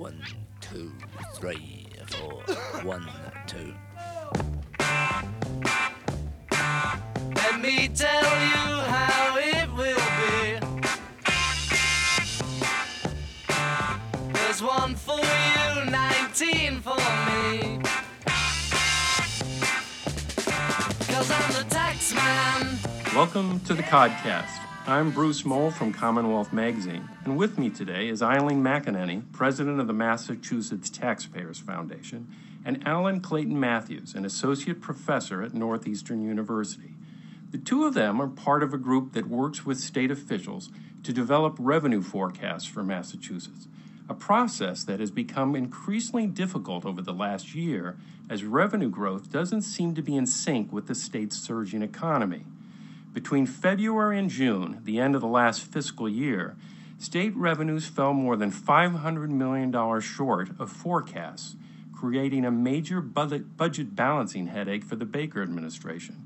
One, two, three, four. One, two. Let me tell you how it will be. There's one for you, 19 for me. Cause I'm the tax man. Welcome to the Codcast. I'm Bruce Mohl from Commonwealth Magazine, and with me today is Eileen McAnneny, president of the Massachusetts Taxpayers Foundation, and Alan Clayton Matthews, an associate professor at Northeastern University. The two of them are part of a group that works with state officials to develop revenue forecasts for Massachusetts, a process that has become increasingly difficult over the last year as revenue growth doesn't seem to be in sync with the state's surging economy. Between February and June, the end of the last fiscal year, state revenues fell more than $500 million short of forecasts, creating a major budget balancing headache for the Baker administration.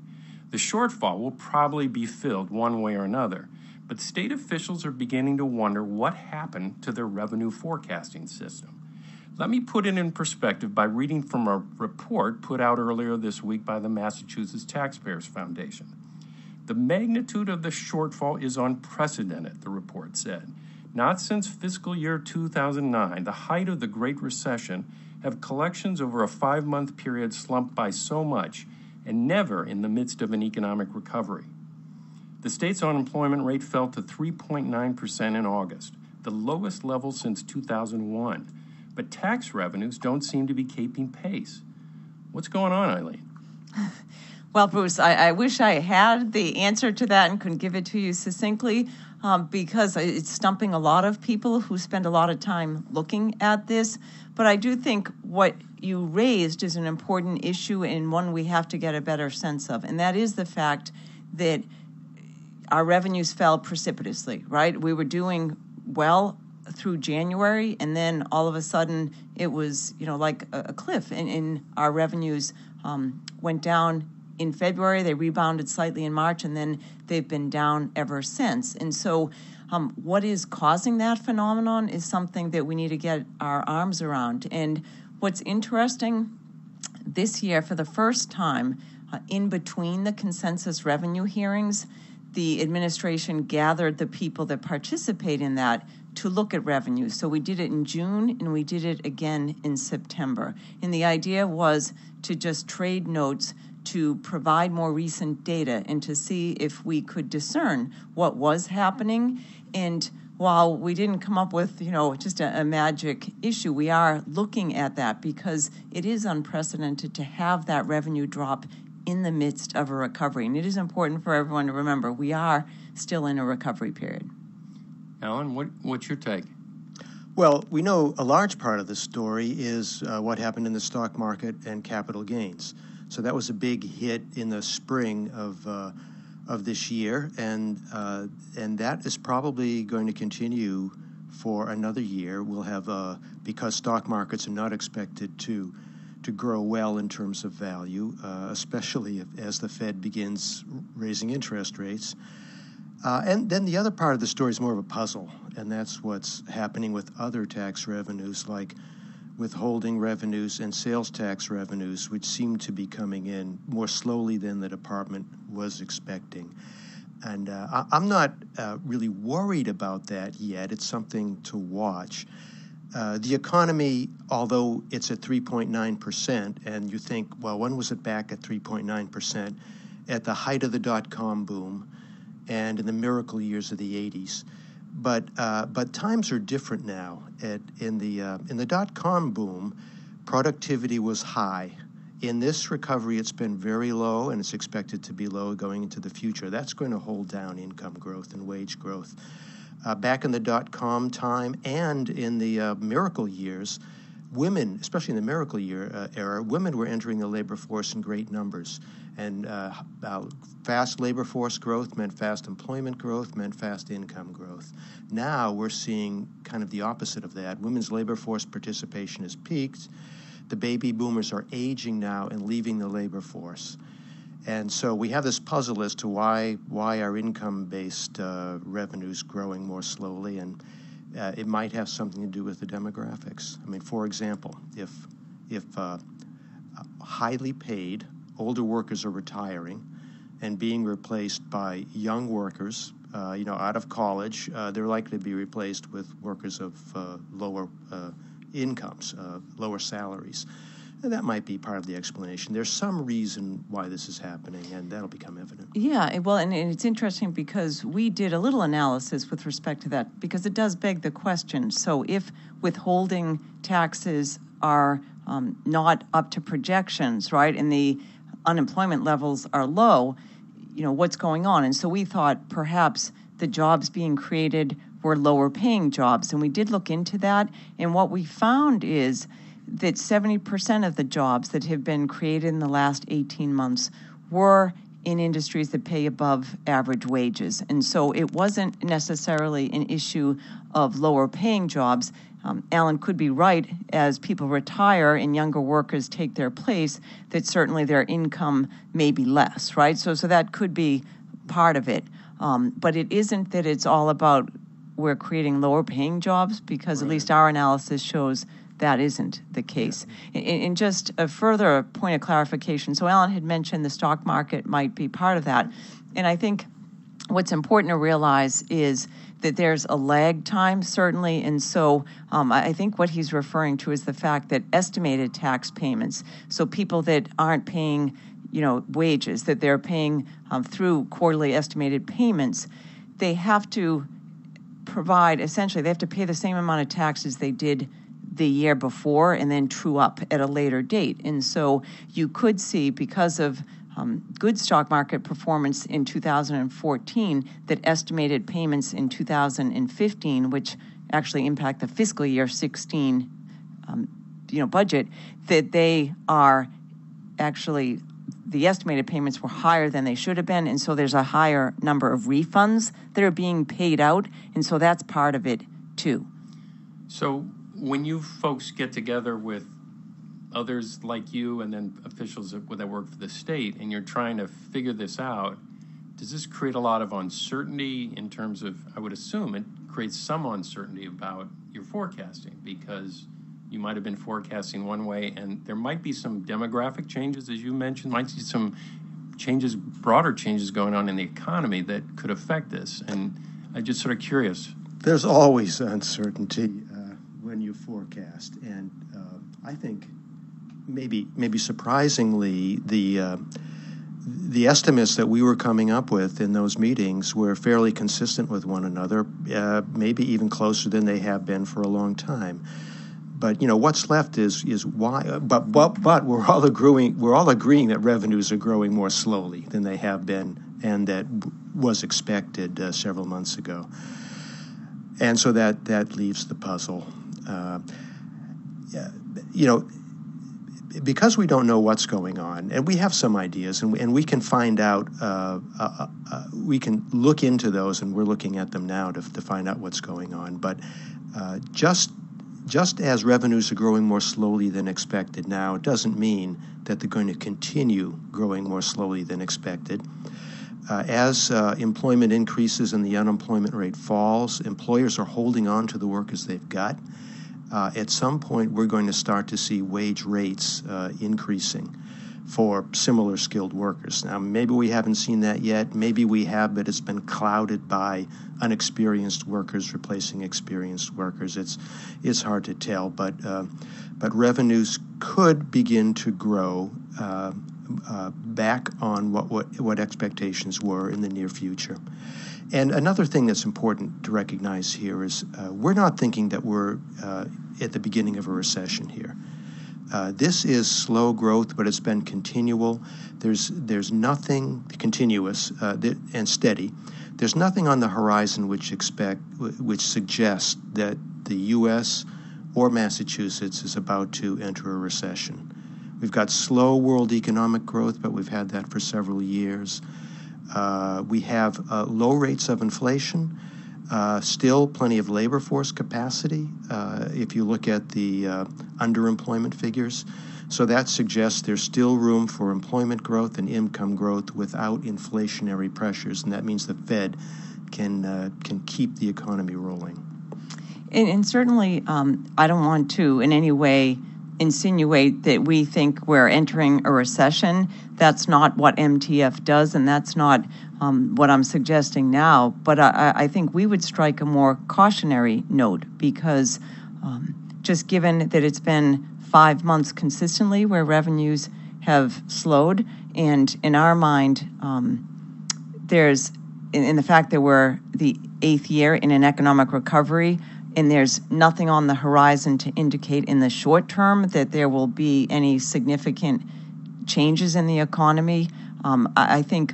The shortfall will probably be filled one way or another, but state officials are beginning to wonder what happened to their revenue forecasting system. Let me put it in perspective by reading from a report put out earlier this week by the Massachusetts Taxpayers Foundation. The magnitude of the shortfall is unprecedented, the report said. Not since fiscal year 2009, the height of the Great Recession, have collections over a five month period slumped by so much, and never in the midst of an economic recovery. The state's unemployment rate fell to 3.9% in August, the lowest level since 2001. But tax revenues don't seem to be keeping pace. What's going on, Eileen? Well, Bruce, I, I wish I had the answer to that and could give it to you succinctly um, because it's stumping a lot of people who spend a lot of time looking at this. But I do think what you raised is an important issue and one we have to get a better sense of, and that is the fact that our revenues fell precipitously, right? We were doing well through January, and then all of a sudden it was, you know, like a, a cliff, and, and our revenues um, went down in February. They rebounded slightly in March, and then they've been down ever since. And so, um, what is causing that phenomenon is something that we need to get our arms around. And what's interesting this year, for the first time, uh, in between the consensus revenue hearings, the administration gathered the people that participate in that to look at revenue. So we did it in June and we did it again in September. And the idea was to just trade notes to provide more recent data and to see if we could discern what was happening. And while we didn't come up with, you know, just a, a, magic issue, we are looking at that because it is unprecedented to have that revenue drop in the midst of a recovery. And it is important for everyone to remember we are still in a recovery period. Alan, what, what's your take? Well, we know a large part of the story is uh, what happened in the stock market and capital gains. So that was a big hit in the spring of uh, of this year, and uh, and that is probably going to continue for another year. We'll have uh, because stock markets are not expected to to grow well in terms of value, uh, especially if, as the Fed begins raising interest rates. Uh, and then the other part of the story is more of a puzzle, and that's what's happening with other tax revenues like withholding revenues and sales tax revenues, which seem to be coming in more slowly than the department was expecting. And uh, I, am not uh, really worried about that yet. It's something to watch. Uh, the economy, although it's at 3.9%, and you think, well, when was it back at 3.9%? At the height of the dot com boom and in the miracle years of the 80s. But uh, but times are different now. At, in the uh, in the dot com boom, productivity was high. In this recovery, it's been very low, and it's expected to be low going into the future. That's going to hold down income growth and wage growth. Uh, back in the dot com time and in the uh, miracle years, women, especially in the miracle year uh, era, women were entering the labor force in great numbers. And uh, fast labor force growth meant fast employment growth, meant fast income growth. Now we're seeing kind of the opposite of that. Women's labor force participation has peaked. The baby boomers are aging now and leaving the labor force. And so we have this puzzle as to why why our income-based uh, revenues growing more slowly, and uh, it might have something to do with the demographics. I mean, for example, if if uh, highly paid older workers are retiring and being replaced by young workers, uh, you know, out of college, uh, they're likely to be replaced with workers of uh, lower uh, incomes, lower salaries. That might be part of the explanation. There's some reason why this is happening, and that'll become evident. Yeah, well, and, and it's interesting because we did a little analysis with respect to that because it does beg the question. So, if withholding taxes are um, not up to projections, right, and the unemployment levels are low, you know, what's going on? And so we thought perhaps the jobs being created were lower paying jobs. And we did look into that. And what we found is that 70% of the jobs that have been created in the last 18 months were in industries that pay above average wages. And so it wasn't necessarily an issue of lower paying jobs. Um, Alan could be right as people retire and younger workers take their place, that certainly their income may be less, right? So, so that could be part of it. Um, but it isn't that it's all about we're creating lower paying jobs because right. at least our analysis shows that isn't the case. And just a further point of clarification so, Alan had mentioned the stock market might be part of that. And I think what's important to realize is that there's a lag time, certainly. And so um, I think what he's referring to is the fact that estimated tax payments, so people that aren't paying you know wages that they're paying um, through quarterly estimated payments they have to provide essentially they have to pay the same amount of taxes they did the year before and then true up at a later date. And so you could see because of um, good stock market performance in 2014 that estimated payments in 2015, which actually impact the fiscal year 16 um, you know, budget, that they are actually the estimated payments were higher than they should have been, and so there's a higher number of refunds that are being paid out, and so that's part of it too. So when you folks get together with others like you and then officials that, work for the state and you're trying to figure this out, does this create a lot of uncertainty in terms of, I would assume it creates some uncertainty about your forecasting because you might have been forecasting one way and there might be some demographic changes, as you mentioned, might see some changes, broader changes going on in the economy that could affect this. And I'm just sort of curious. There's always uncertainty uh, forecast. And uh, I think maybe maybe surprisingly, the uh, the estimates that we were coming up with in those meetings were fairly consistent with one another, uh, maybe even closer than they have been for a long time. But you know what's left is is why. But but but we're all agreeing we're all agreeing that revenues are growing more slowly than they have been, and that was expected uh, several months ago. And so that that leaves the puzzle. Uh, you know because we don't know what's going on, and we have some ideas, and we, and we can find out, uh, uh, uh, we can look into those, and we're looking at them now to, to find out what's going on. But uh, just just as revenues are growing more slowly than expected now, it doesn't mean that they're going to continue growing more slowly than expected. Uh, as uh, employment increases and the unemployment rate falls, employers are holding on to the workers they've got uh, at some point we're going to start to see wage rates uh, increasing for similar skilled workers. Now, maybe we haven't seen that yet. Maybe we have, but it's been clouded by unexperienced workers replacing experienced workers. It's it's hard to tell, but uh, but revenues could begin to grow. Uh, uh, back on what, what what expectations were in the near future. And another thing that's important to recognize here is uh, we're not thinking that we're uh, at the beginning of a recession here. Uh, this is slow growth, but it's been continual. There's there's nothing continuous uh, and steady. There's nothing on the horizon which expect which suggests that the U.S. or Massachusetts is about to enter a recession. We've got slow world economic growth, but we've had that for several years. Uh, we have uh, low rates of inflation, uh, still plenty of labor force capacity uh, if you look at the uh, underemployment figures. So that suggests there's still room for employment growth and income growth without inflationary pressures, and that means the Fed can, uh, can keep the economy rolling. And, and certainly, um, I don't want to in any way insinuate that we think we're entering a recession. That's not what MTF does, and that's not um, what I'm suggesting now. But I, I, think we would strike a more cautionary note because um, just given that it's been five months consistently where revenues have slowed, and in our mind, um, there's in, in the fact that we're the eighth year in an economic recovery and there's nothing on the horizon to indicate in the short term that there will be any significant changes in the economy. Um, I, I think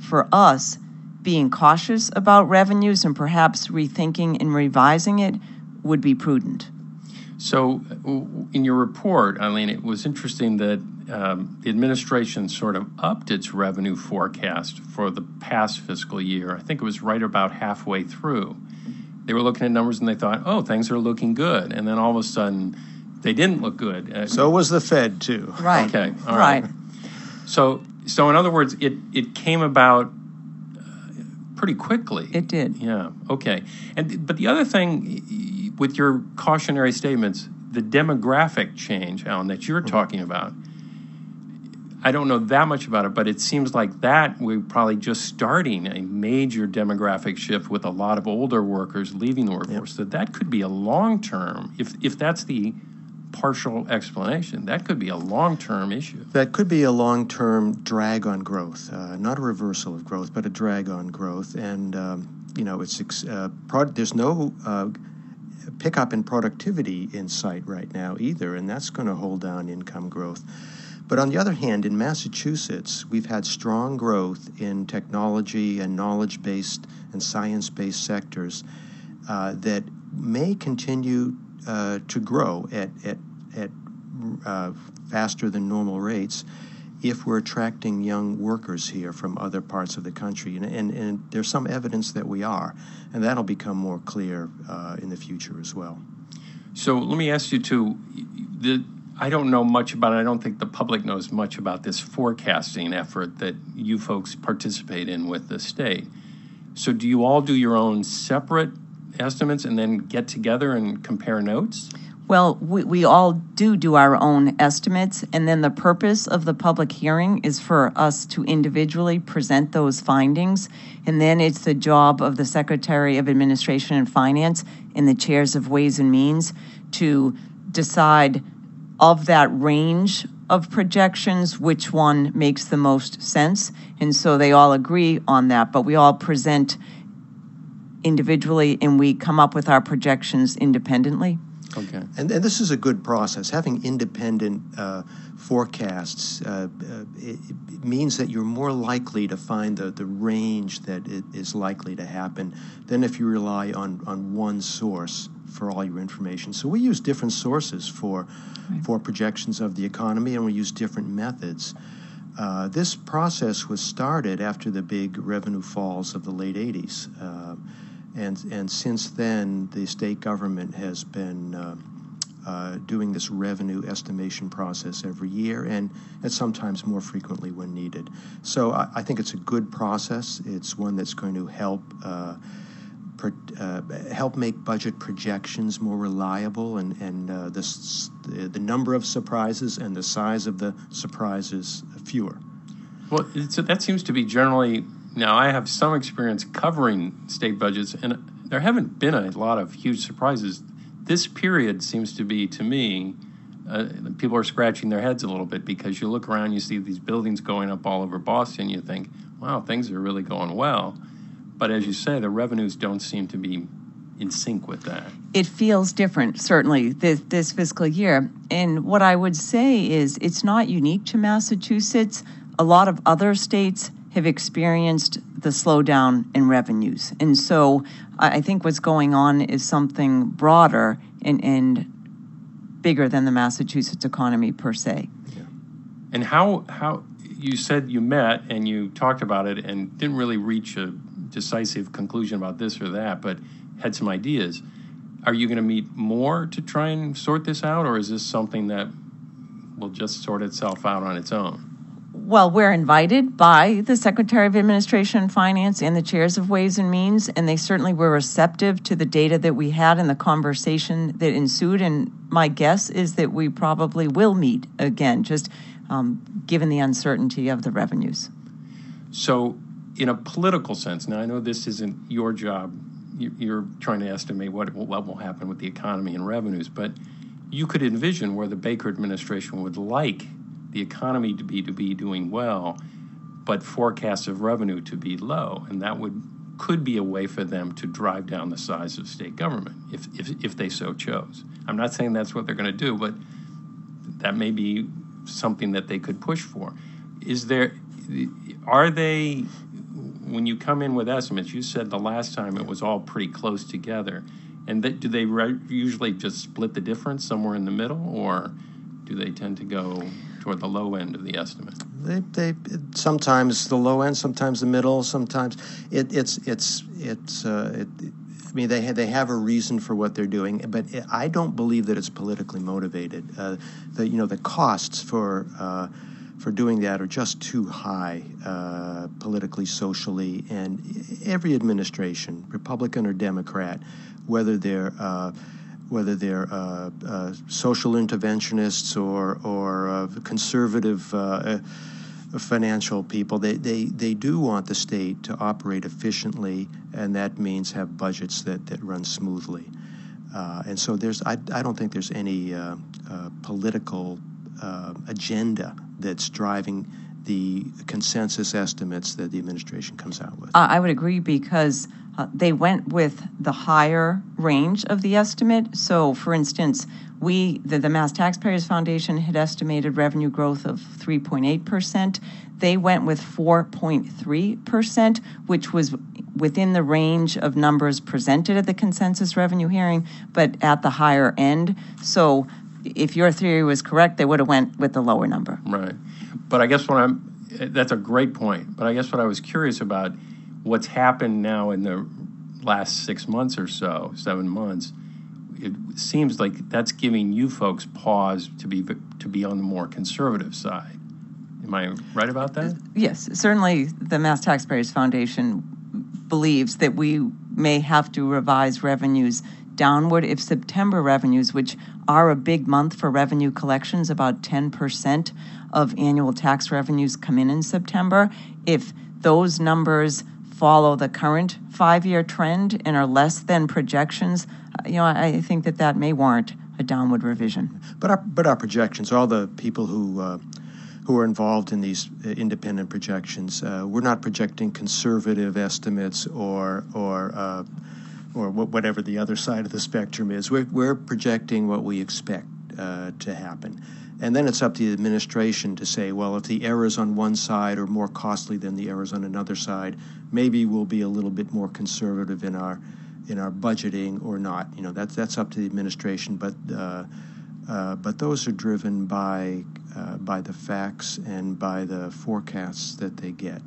for us, being cautious about revenues and perhaps rethinking and revising it would be prudent. So, in your report, Eileen, it was interesting that um, the administration sort of upped its revenue forecast for the past fiscal year. I think it was right about halfway through they were looking at numbers and they thought, oh, things are looking good. And then all of a sudden, they didn't look good. Uh, so was the Fed, too. Right. Okay. All right. right. So, so in other words, it, it came about uh, pretty quickly. It did. Yeah. Okay. And but the other thing with your cautionary statements, the demographic change, Alan, that you're mm-hmm. talking about I don't know that much about it, but it seems like that we're probably just starting a major demographic shift with a lot of older workers leaving the workforce. Yep. So that could be a long term, if, if that's the partial explanation, that could be a long term issue. That could be a long term drag on growth, uh, not a reversal of growth, but a drag on growth. And, um, you know, it's uh, there's no uh, pickup in productivity in sight right now either, and that's going to hold down income growth. But on the other hand, in Massachusetts, we've had strong growth in technology and knowledge based and science based sectors uh, that may continue uh, to grow at, at, at uh, faster than normal rates if we're attracting young workers here from other parts of the country. And, and, and there's some evidence that we are, and that'll become more clear uh, in the future as well. So let me ask you too. The, I don't know much about it. I don't think the public knows much about this forecasting effort that you folks participate in with the state. So, do you all do your own separate estimates and then get together and compare notes? Well, we, we all do do our own estimates, and then the purpose of the public hearing is for us to individually present those findings. And then it's the job of the Secretary of Administration and Finance and the chairs of Ways and Means to decide of that range of projections, which one makes the most sense. And so they all agree on that, but we all present individually and we come up with our projections independently. Okay. And, and this is a good process. Having independent uh, forecasts uh, uh, it, it means that you're more likely to find the, the range that it is likely to happen than if you rely on, on one source for all your information. So we use different sources for right. for projections of the economy, and we use different methods. Uh, this process was started after the big revenue falls of the late 80s. Uh, and, and since then, the state government has been uh, uh, doing this revenue estimation process every year and, and sometimes more frequently when needed. So I, I think it's a good process. It's one that's going to help uh, uh, help make budget projections more reliable and, and uh, the, the number of surprises and the size of the surprises fewer. Well, so that seems to be generally. Now, I have some experience covering state budgets, and there haven't been a lot of huge surprises. This period seems to be, to me, uh, people are scratching their heads a little bit because you look around, you see these buildings going up all over Boston, you think, wow, things are really going well. But as you say, the revenues don't seem to be in sync with that. It feels different, certainly, this, this fiscal year. And what I would say is it's not unique to Massachusetts. A lot of other states have experienced the slowdown in revenues. And so I think what's going on is something broader and, and bigger than the Massachusetts economy per se. Yeah. And how, how you said you met and you talked about it and didn't really reach a decisive conclusion about this or that, but had some ideas. Are you going to meet more to try and sort this out, or is this something that will just sort itself out on its own? Well, we're invited by the Secretary of Administration and Finance and the chairs of Ways and Means, and they certainly were receptive to the data that we had and the conversation that ensued. And my guess is that we probably will meet again, just um, given the uncertainty of the revenues. So, in a political sense, now I know this isn't your job. You- You're trying to estimate what, what will happen with the economy and revenues, but you could envision where the Baker administration would like the economy to be to be doing well, but forecasts of revenue to be low, and that would could be a way for them to drive down the size of state government if if, if they so chose. I'm not saying that's what they're going to do, but that may be something that they could push for. Is there, are they, when you come in with estimates, you said the last time it was all pretty close together. And that, do they re- usually just split the difference somewhere in the middle, or do they tend to go toward the low end of the estimate? They, they sometimes the low end, sometimes the middle, sometimes it, it's it's it's. Uh, it, I mean, they have, they have a reason for what they're doing, but I don't believe that it's politically motivated. Uh, the you know the costs for uh, for doing that are just too high uh, politically, socially, and every administration, Republican or Democrat, whether they're uh, whether they're uh, uh, social interventionists or or uh, conservative uh, financial people, they, they, they do want the state to operate efficiently, and that means have budgets that, that run smoothly. Uh, and so there's I, I don't think there's any uh, uh, political uh, agenda that's driving the consensus estimates that the administration comes out with. Uh, I would agree because uh, they went with the higher range of the estimate. So, for instance, we, the, the Mass Taxpayers Foundation, had estimated revenue growth of 3.8%. They went with 4.3%, which was within the range of numbers presented at the consensus revenue hearing, but at the higher end. So, if your theory was correct, they would have went with the lower number. Right. But I guess what I'm, that's a great point. But I guess what I was curious about, what's happened now in the last six months or so, seven months, it seems like that's giving you folks pause to be to be on the more conservative side. Am I right about that? Yes, certainly the Mass Taxpayers Foundation believes that we may have to revise revenues downward if September revenues, which are a big month for revenue collections, about 10% of annual tax revenues come in in September, if those numbers follow the current five year trend and are less than projections, uh, you know, I think that that may warrant a downward revision. But our, but our projections, all the people who uh, who are involved in these uh, independent projections, uh, we're not projecting conservative estimates or or uh, or whatever the other side of the spectrum is. We're, we're projecting what we expect uh, to happen. And then it's up to the administration to say, well, if the errors on one side are more costly than the errors on another side, maybe we'll be a little bit more conservative in our in our budgeting or not. You know, that's that's up to the administration. But uh, uh, but those are driven by uh, by the facts and by the forecasts that they get.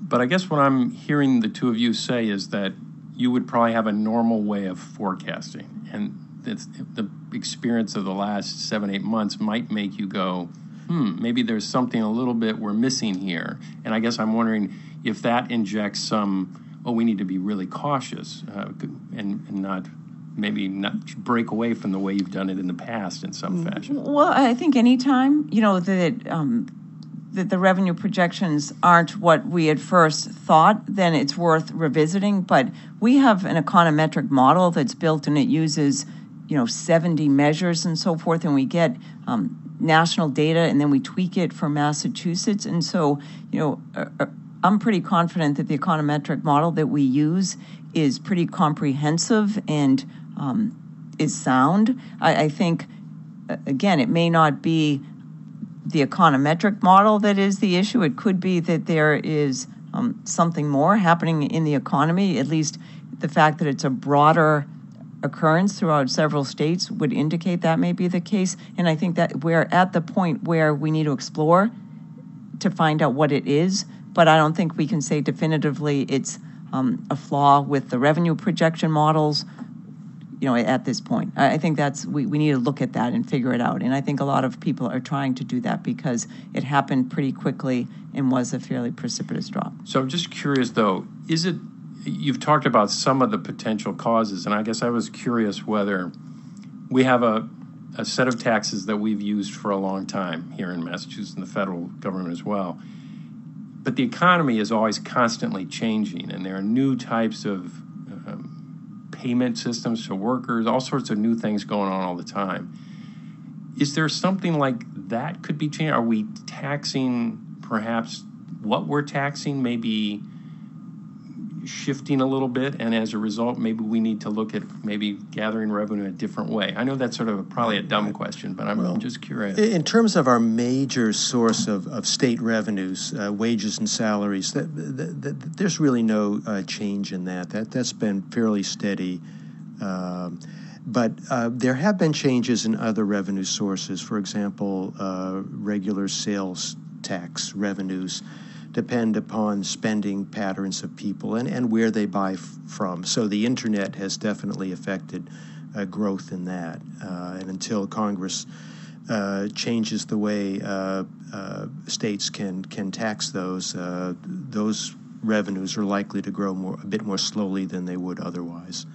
But I guess what I'm hearing the two of you say is that you would probably have a normal way of forecasting, and the experience of the last seven, eight months might make you go, hmm, maybe there's something a little bit we're missing here. And I guess I'm wondering if that injects some, oh, we need to be really cautious uh, and, and not maybe not break away from the way you've done it in the past in some fashion. Well, I think anytime, you know, that um, that the revenue projections aren't what we had first thought, then it's worth revisiting. But we have an econometric model that's built and it uses, you know, 70 measures and so forth, and we get um, national data and then we tweak it for Massachusetts. And so, you know, uh, uh, I'm pretty confident that the econometric model that we use is pretty comprehensive and um, is sound. I, I think, again, it may not be the econometric model that is the issue. It could be that there is um, something more happening in the economy. At least the fact that it's a broader occurrence throughout several states would indicate that may be the case. And I think that we're at the point where we need to explore to find out what it is. But I don't think we can say definitively it's um, a flaw with the revenue projection models. you know, at this point. I think that's, we, we need to look at that and figure it out. And I think a lot of people are trying to do that because it happened pretty quickly and was a fairly precipitous drop. So I'm just curious, though, is it, you've talked about some of the potential causes, and I guess I was curious whether we have a, a set of taxes that we've used for a long time here in Massachusetts and the federal government as well. But the economy is always constantly changing, and there are new types of um, payment systems to workers, all sorts of new things going on all the time. Is there something like that could be changed? Are we taxing perhaps what we're taxing, maybe shifting a little bit, and as a result, maybe we need to look at maybe gathering revenue a different way? I know that's sort of a, probably a dumb question, but I'm, I'm just curious. In terms of our major source of, of state revenues, uh, wages and salaries, that, that, that, there's really no uh, change in that. That that's been fairly steady. Um, but uh, there have been changes in other revenue sources. For example, uh, regular sales tax revenues depend upon spending patterns of people and, and where they buy f- from. So the internet has definitely affected uh, growth in that. Uh, and until Congress uh, changes the way uh, uh, states can can tax those, uh, those revenues are likely to grow more a bit more slowly than they would otherwise.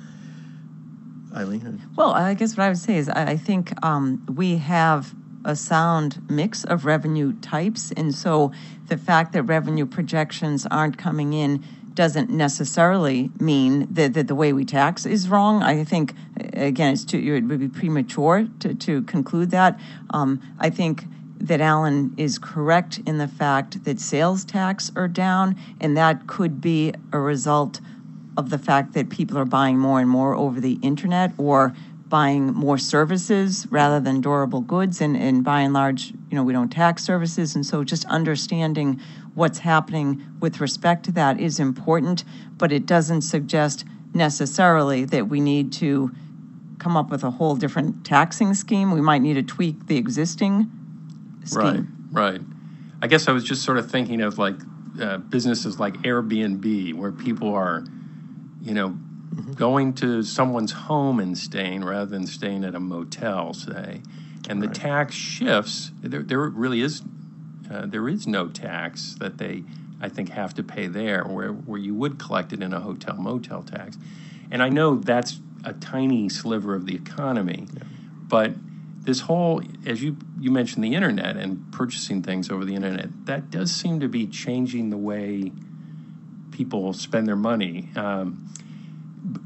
Eileen, Well, I guess what I would say is I, I think um, we have a sound mix of revenue types. And so the fact that revenue projections aren't coming in doesn't necessarily mean that, that the way we tax is wrong. I think, again, it's too, it would be premature to, to conclude that. Um, I think that Alan is correct in the fact that sales tax are down, and that could be a result of the fact that people are buying more and more over the internet or buying more services rather than durable goods. And, and by and large you know we don't tax services. And so just understanding what's happening with respect to that is important but it doesn't suggest necessarily that we need to come up with a whole different taxing scheme. We might need to tweak the existing scheme. Right, right. I guess I was just sort of thinking of like uh, businesses like Airbnb, where people are, you know, going to someone's home and staying rather than staying at a motel, say. And the tax shifts. There, there really is, uh, there is no tax that they, I think, have to pay there, where where you would collect it in a hotel motel tax. And I know that's a tiny sliver of the economy, but this whole, as you you mentioned, the internet and purchasing things over the internet, that does seem to be changing the way people spend their money. Um,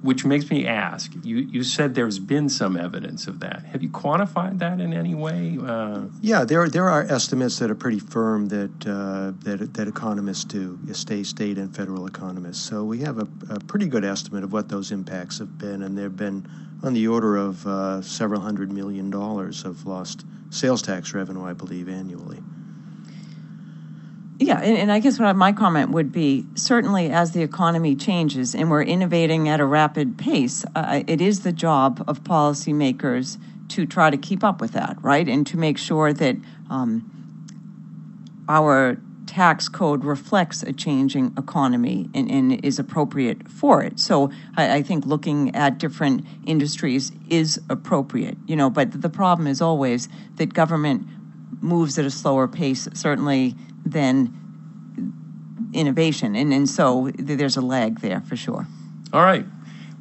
which makes me ask you, you said there's been some evidence of that. Have you quantified that in any way? Uh, Yeah, there there are estimates that are pretty firm that uh, that that economists do, state, state, and federal economists. So we have a, a pretty good estimate of what those impacts have been, and they've been on the order of uh, several hundred million dollars of lost sales tax revenue, I believe, annually. Yeah, and, and I guess what my comment would be certainly as the economy changes and we're innovating at a rapid pace, uh, it is the job of policymakers to try to keep up with that, right? And to make sure that um, our tax code reflects a changing economy and, and is appropriate for it. So I, I think looking at different industries is appropriate, you know, but the problem is always that government moves at a slower pace, certainly than innovation. And, and so there's a lag there for sure. all right.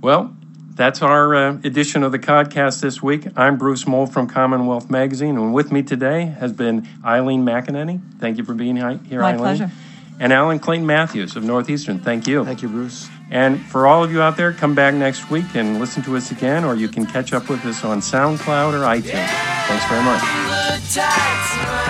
Well, that's our uh, edition of the podcast this week. I'm Bruce Mohl from Commonwealth Magazine, and with me today has been Eileen McAnneny. Thank you for being hi- here, My Eileen. pleasure. And Alan Clayton Matthews of Northeastern. Thank you. Thank you, Bruce. And for all of you out there, come back next week and listen to us again, or you can catch up with us on SoundCloud or iTunes. Thanks very much. the tax man.